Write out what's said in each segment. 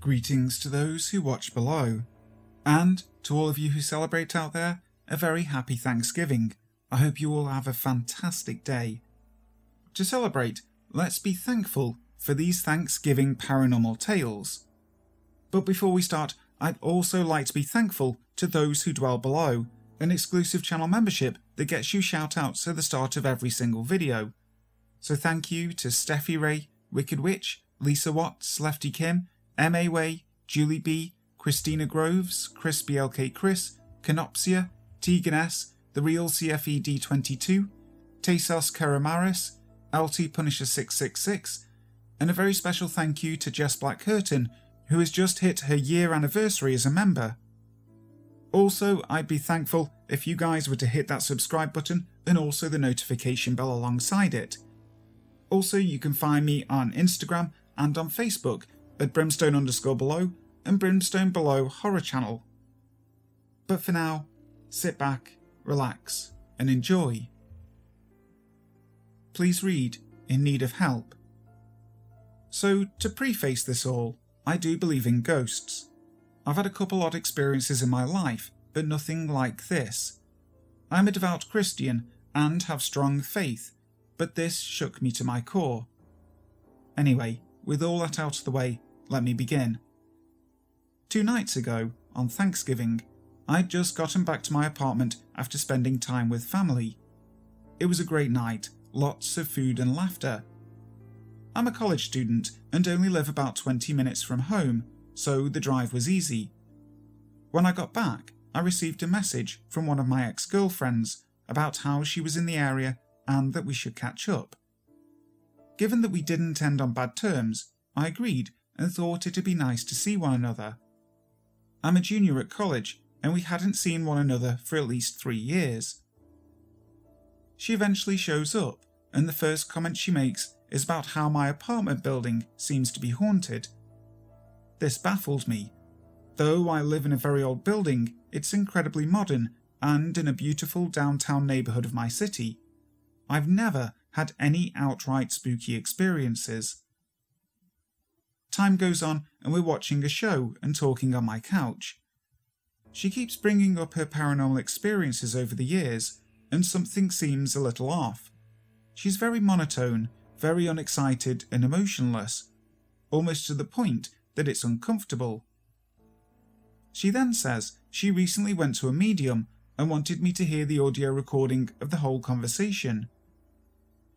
Greetings to those who watch below, and to all of you who celebrate out there, a very happy Thanksgiving. I hope you all have a fantastic day. To celebrate, let's be thankful for these Thanksgiving paranormal tales. But before we start, I'd also like to be thankful to those who dwell below, an exclusive channel membership that gets you shout outs at the start of every single video. So thank you to Steffi Ray, Wicked Witch, Lisa Watts, Lefty Kim, M.A. Way, Julie B., Christina Groves, Chris BLK Chris, Canopsia, Tegan S., The Real CFE D22, Tesos Karamaris, LT Punisher 666, and a very special thank you to Jess Black Curtin, who has just hit her year anniversary as a member. Also, I'd be thankful if you guys were to hit that subscribe button and also the notification bell alongside it. Also, you can find me on Instagram and on Facebook at brimstone underscore below and brimstone below horror channel. But for now, sit back, relax, and enjoy. Please read In Need of Help. So, to preface this all, I do believe in ghosts. I've had a couple odd experiences in my life, but nothing like this. I'm a devout Christian and have strong faith, but this shook me to my core. Anyway, with all that out of the way, let me begin. Two nights ago, on Thanksgiving, I'd just gotten back to my apartment after spending time with family. It was a great night, lots of food and laughter. I'm a college student and only live about 20 minutes from home, so the drive was easy. When I got back, I received a message from one of my ex girlfriends about how she was in the area and that we should catch up. Given that we didn't end on bad terms, I agreed and thought it'd be nice to see one another. I'm a junior at college, and we hadn't seen one another for at least three years. She eventually shows up, and the first comment she makes is about how my apartment building seems to be haunted. This baffled me. Though I live in a very old building, it's incredibly modern and in a beautiful downtown neighbourhood of my city. I've never had any outright spooky experiences. Time goes on, and we're watching a show and talking on my couch. She keeps bringing up her paranormal experiences over the years, and something seems a little off. She's very monotone, very unexcited and emotionless, almost to the point that it's uncomfortable. She then says she recently went to a medium and wanted me to hear the audio recording of the whole conversation.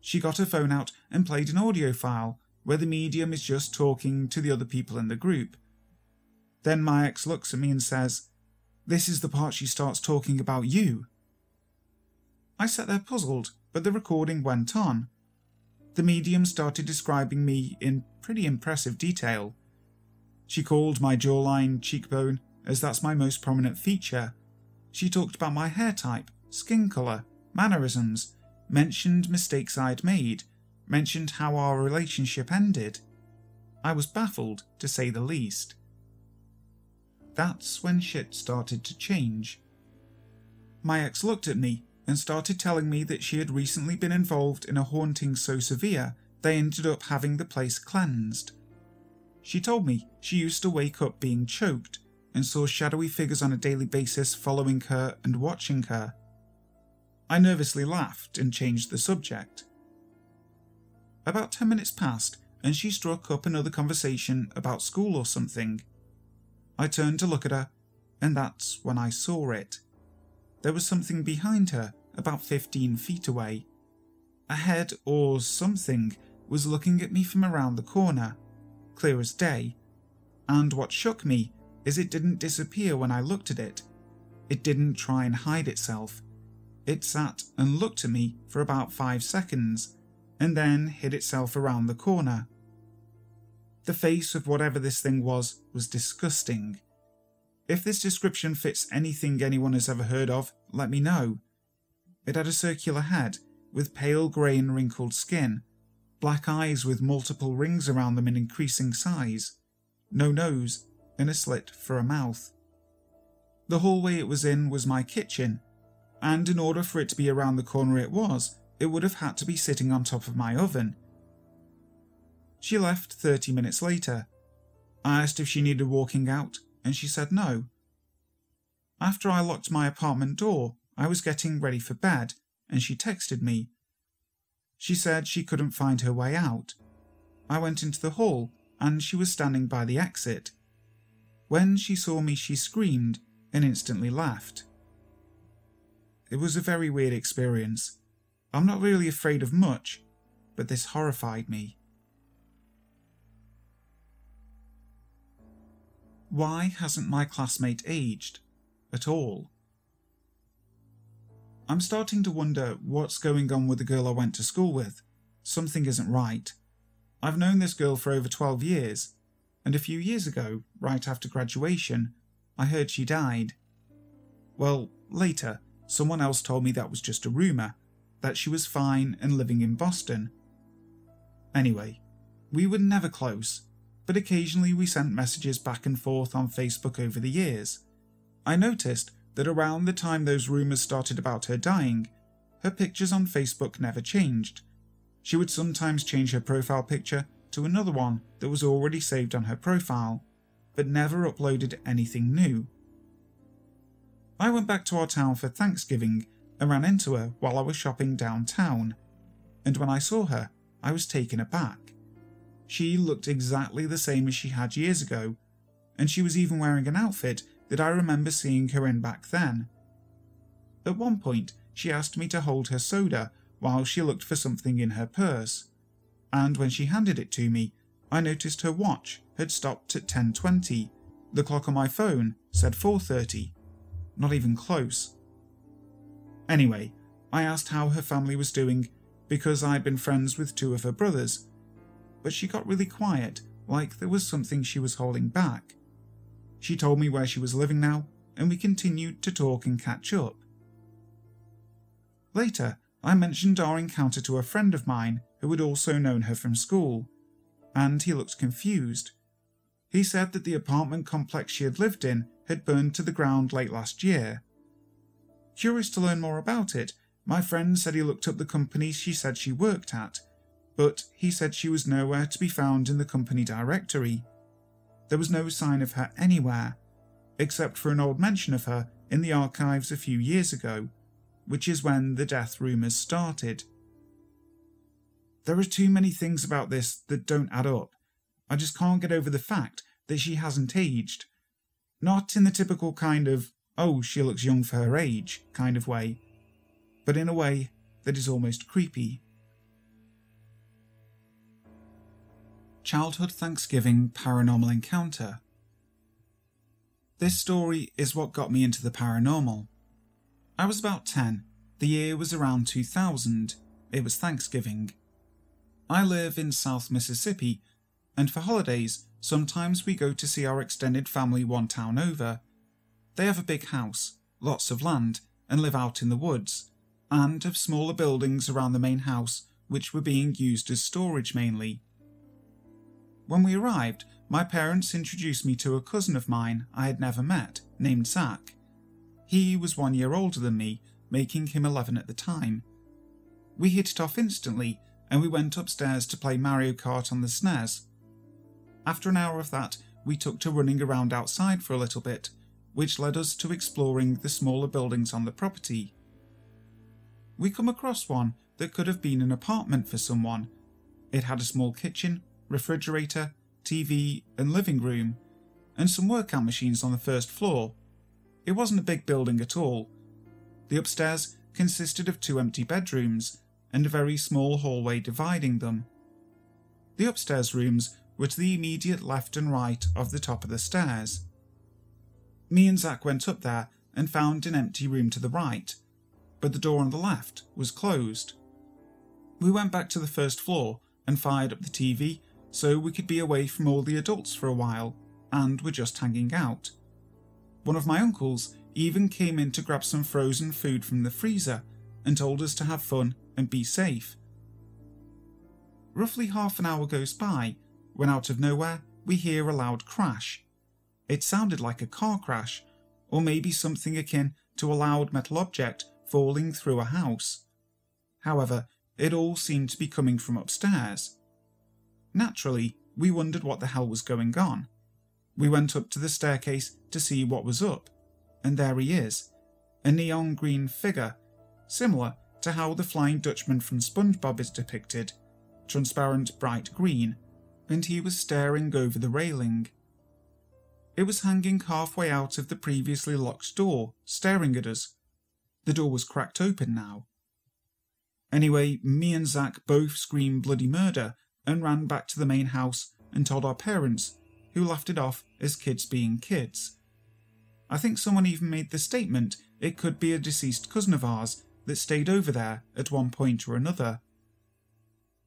She got her phone out and played an audio file where the medium is just talking to the other people in the group. Then my ex looks at me and says, This is the part she starts talking about you. I sat there puzzled, but the recording went on. The medium started describing me in pretty impressive detail. She called my jawline cheekbone, as that's my most prominent feature. She talked about my hair type, skin colour, mannerisms, mentioned mistakes I'd made, mentioned how our relationship ended. I was baffled, to say the least. That's when shit started to change. My ex looked at me and started telling me that she had recently been involved in a haunting so severe they ended up having the place cleansed. She told me she used to wake up being choked and saw shadowy figures on a daily basis following her and watching her. I nervously laughed and changed the subject. About 10 minutes passed and she struck up another conversation about school or something. I turned to look at her, and that's when I saw it. There was something behind her, about 15 feet away. A head or something was looking at me from around the corner, clear as day, and what shook me is it didn't disappear when I looked at it. It didn't try and hide itself. It sat and looked at me for about five seconds, and then hid itself around the corner. The face of whatever this thing was was disgusting. If this description fits anything anyone has ever heard of, let me know. It had a circular head with pale grey and wrinkled skin, black eyes with multiple rings around them in increasing size, no nose, and a slit for a mouth. The hallway it was in was my kitchen, and in order for it to be around the corner it was, it would have had to be sitting on top of my oven. She left 30 minutes later. I asked if she needed walking out, and she said no. After I locked my apartment door, I was getting ready for bed, and she texted me. She said she couldn't find her way out. I went into the hall, and she was standing by the exit. When she saw me, she screamed and instantly laughed. It was a very weird experience. I'm not really afraid of much, but this horrified me. Why hasn't my classmate aged? At all? I'm starting to wonder what's going on with the girl I went to school with. Something isn't right. I've known this girl for over 12 years, and a few years ago, right after graduation, I heard she died. Well, later, someone else told me that was just a rumour, that she was fine and living in Boston. Anyway, we were never close, but occasionally we sent messages back and forth on Facebook over the years. I noticed that around the time those rumours started about her dying, her pictures on Facebook never changed. She would sometimes change her profile picture to another one that was already saved on her profile, but never uploaded anything new. I went back to our town for Thanksgiving and ran into her while I was shopping downtown, and when I saw her, I was taken aback. She looked exactly the same as she had years ago, and she was even wearing an outfit that I remember seeing her in back then. At one point, she asked me to hold her soda while she looked for something in her purse, and when she handed it to me, I noticed her watch had stopped at 10:20. The clock on my phone said 4:30. Not even close. Anyway, I asked how her family was doing because I'd been friends with two of her brothers, but she got really quiet, like there was something she was holding back. She told me where she was living now, and we continued to talk and catch up. Later, I mentioned our encounter to a friend of mine who had also known her from school, and he looked confused. He said that the apartment complex she had lived in had burned to the ground late last year. Curious to learn more about it, my friend said he looked up the company she said she worked at, but he said she was nowhere to be found in the company directory. There was no sign of her anywhere, except for an old mention of her in the archives a few years ago, which is when the death rumours started. There are too many things about this that don't add up. I just can't get over the fact that she hasn't aged. Not in the typical kind of, oh, she looks young for her age kind of way, but in a way that is almost creepy. Childhood Thanksgiving Paranormal Encounter. This story is what got me into the paranormal. I was about 10. The year was around 2000. It was Thanksgiving. I live in South Mississippi, and for holidays, sometimes we go to see our extended family one town over. They have a big house, lots of land, and live out in the woods, and have smaller buildings around the main house which were being used as storage mainly. When we arrived, my parents introduced me to a cousin of mine I had never met, named Zach. He was one year older than me, making him 11 at the time. We hit it off instantly, and we went upstairs to play Mario Kart on the SNES. After an hour of that, we took to running around outside for a little bit, which led us to exploring the smaller buildings on the property. We come across one that could have been an apartment for someone. It had a small kitchen, refrigerator, TV, and living room, and some workout machines on the first floor. It wasn't a big building at all. The upstairs consisted of two empty bedrooms and a very small hallway dividing them. The upstairs rooms were to the immediate left and right of the top of the stairs. Me and Zach went up there and found an empty room to the right, but the door on the left was closed. We went back to the first floor and fired up the TV so we could be away from all the adults for a while, and were just hanging out. One of my uncles even came in to grab some frozen food from the freezer and told us to have fun and be safe. Roughly half an hour goes by when out of nowhere we hear a loud crash. It sounded like a car crash, or maybe something akin to a loud metal object falling through a house. However, it all seemed to be coming from upstairs. Naturally, we wondered what the hell was going on. We went up to the staircase to see what was up, and there he is, a neon green figure, similar to how the Flying Dutchman from SpongeBob is depicted, transparent bright green, and he was staring over the railing. It was hanging halfway out of the previously locked door, staring at us. The door was cracked open now. Anyway, me and Zach both screamed bloody murder and ran back to the main house and told our parents, who laughed it off as kids being kids. I think someone even made the statement it could be a deceased cousin of ours that stayed over there at one point or another.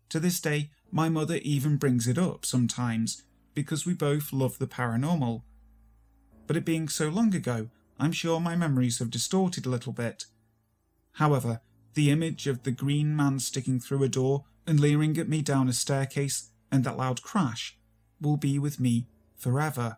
To this day, my mother even brings it up sometimes because we both love the paranormal. But it being so long ago, I'm sure my memories have distorted a little bit. However, the image of the green man sticking through a door and leering at me down a staircase and that loud crash will be with me forever.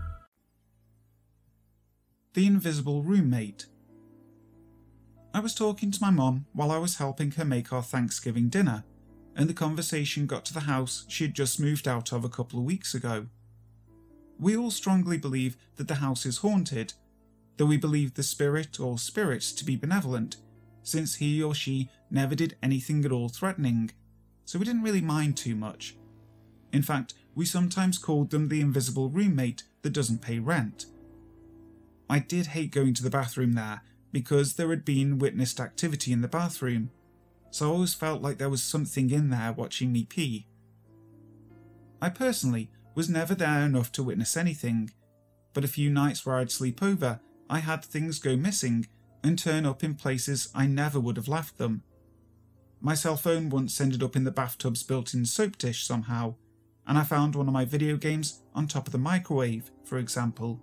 The Invisible Roommate. I was talking to my mom while I was helping her make our Thanksgiving dinner, and the conversation got to the house she had just moved out of a couple of weeks ago. We all strongly believe that the house is haunted, though we believe the spirit or spirits to be benevolent, since he or she never did anything at all threatening, so we didn't really mind too much. In fact, we sometimes called them the invisible roommate that doesn't pay rent. I did hate going to the bathroom there because there had been witnessed activity in the bathroom, so I always felt like there was something in there watching me pee. I personally was never there enough to witness anything, but a few nights where I'd sleep over, I had things go missing and turn up in places I never would have left them. My cell phone once ended up in the bathtub's built in soap dish somehow, and I found one of my video games on top of the microwave, for example.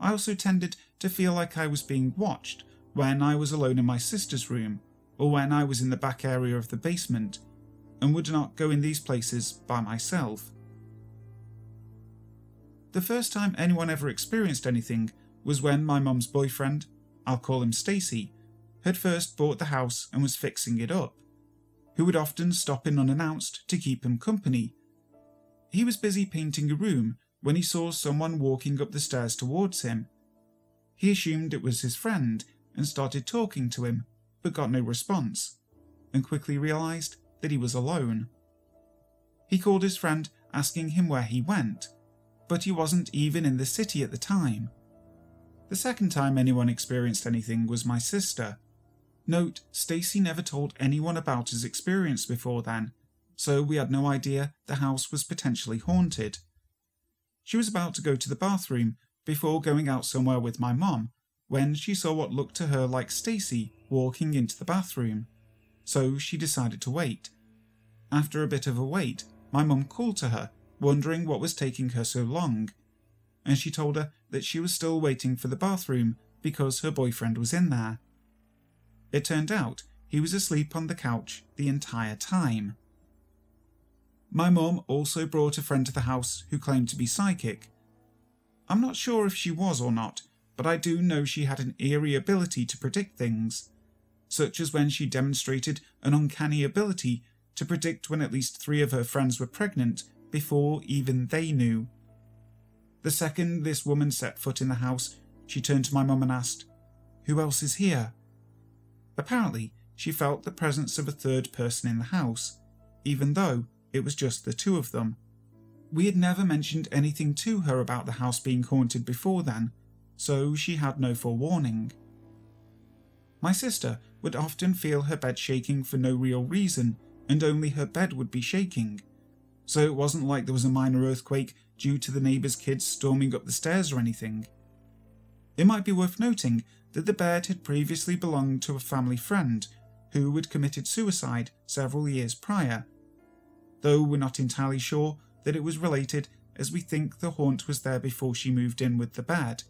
I also tended to feel like I was being watched when I was alone in my sister's room or when I was in the back area of the basement, and would not go in these places by myself. The first time anyone ever experienced anything was when my mum's boyfriend, I'll call him Stacy, had first bought the house and was fixing it up, who would often stop in unannounced to keep him company. He was busy painting a room when he saw someone walking up the stairs towards him. He assumed it was his friend and started talking to him, but got no response, and quickly realized that he was alone. He called his friend asking him where he went, but he wasn't even in the city at the time. The second time anyone experienced anything was my sister. Note, Stacy never told anyone about his experience before then, so we had no idea the house was potentially haunted. She was about to go to the bathroom before going out somewhere with my mom when she saw what looked to her like Stacy walking into the bathroom. So she decided to wait. After a bit of a wait, my mum called to her, wondering what was taking her so long, and she told her that she was still waiting for the bathroom because her boyfriend was in there. It turned out he was asleep on the couch the entire time. My mum also brought a friend to the house who claimed to be psychic. I'm not sure if she was or not, but I do know she had an eerie ability to predict things, such as when she demonstrated an uncanny ability to predict when at least three of her friends were pregnant before even they knew. The second this woman set foot in the house, she turned to my mum and asked, Who else is here? Apparently, she felt the presence of a third person in the house, even though it was just the two of them. We had never mentioned anything to her about the house being haunted before then, so she had no forewarning. My sister would often feel her bed shaking for no real reason and only her bed would be shaking. So it wasn't like there was a minor earthquake due to the neighbour's kids storming up the stairs or anything. It might be worth noting that the bed had previously belonged to a family friend who had committed suicide several years prior, though we're not entirely sure that it was related as we think the haunt was there before she moved in with the bed.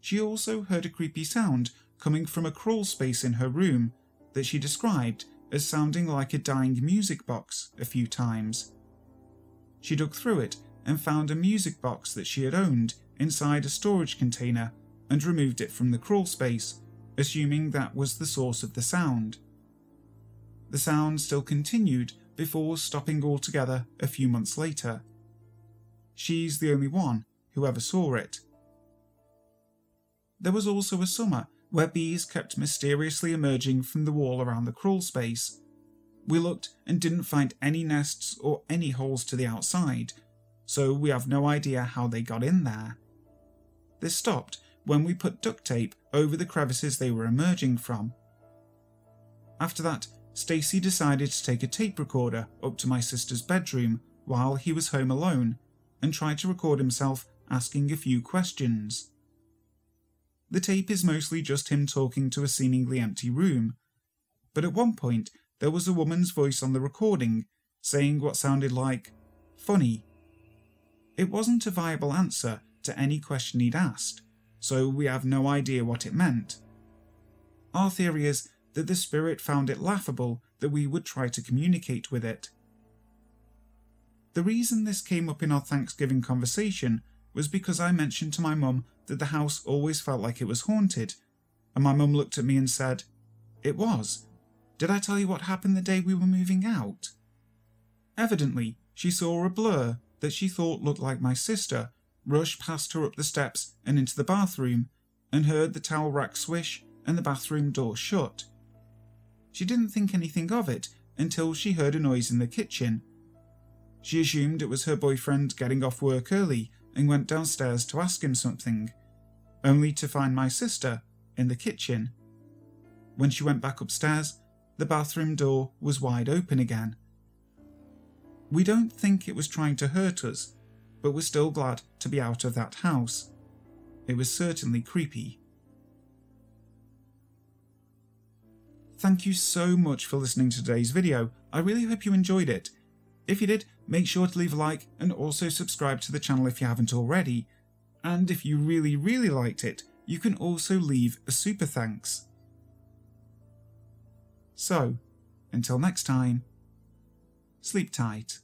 She also heard a creepy sound coming from a crawl space in her room that she described as sounding like a dying music box a few times. She dug through it and found a music box that she had owned inside a storage container and removed it from the crawl space, assuming that was the source of the sound. The sound still continued before stopping altogether a few months later. She's the only one who ever saw it. There was also a summer where bees kept mysteriously emerging from the wall around the crawl space. We looked and didn't find any nests or any holes to the outside, so we have no idea how they got in there. This stopped when we put duct tape over the crevices they were emerging from. After that, Stacy decided to take a tape recorder up to my sister's bedroom while he was home alone and tried to record himself asking a few questions. The tape is mostly just him talking to a seemingly empty room. But at one point, there was a woman's voice on the recording saying what sounded like, funny. It wasn't a viable answer to any question he'd asked, so we have no idea what it meant. Our theory is that the spirit found it laughable that we would try to communicate with it. The reason this came up in our Thanksgiving conversation was because I mentioned to my mum that the house always felt like it was haunted, and my mum looked at me and said, It was. Did I tell you what happened the day we were moving out? Evidently, she saw a blur that she thought looked like my sister rush past her up the steps and into the bathroom and heard the towel rack swish and the bathroom door shut. She didn't think anything of it until she heard a noise in the kitchen. She assumed it was her boyfriend getting off work early and went downstairs to ask him something, only to find my sister in the kitchen. When she went back upstairs, the bathroom door was wide open again. We don't think it was trying to hurt us, but we're still glad to be out of that house. It was certainly creepy. Thank you so much for listening to today's video. I really hope you enjoyed it. If you did, make sure to leave a like and also subscribe to the channel if you haven't already. And if you really, really liked it, you can also leave a super thanks. So, until next time, sleep tight.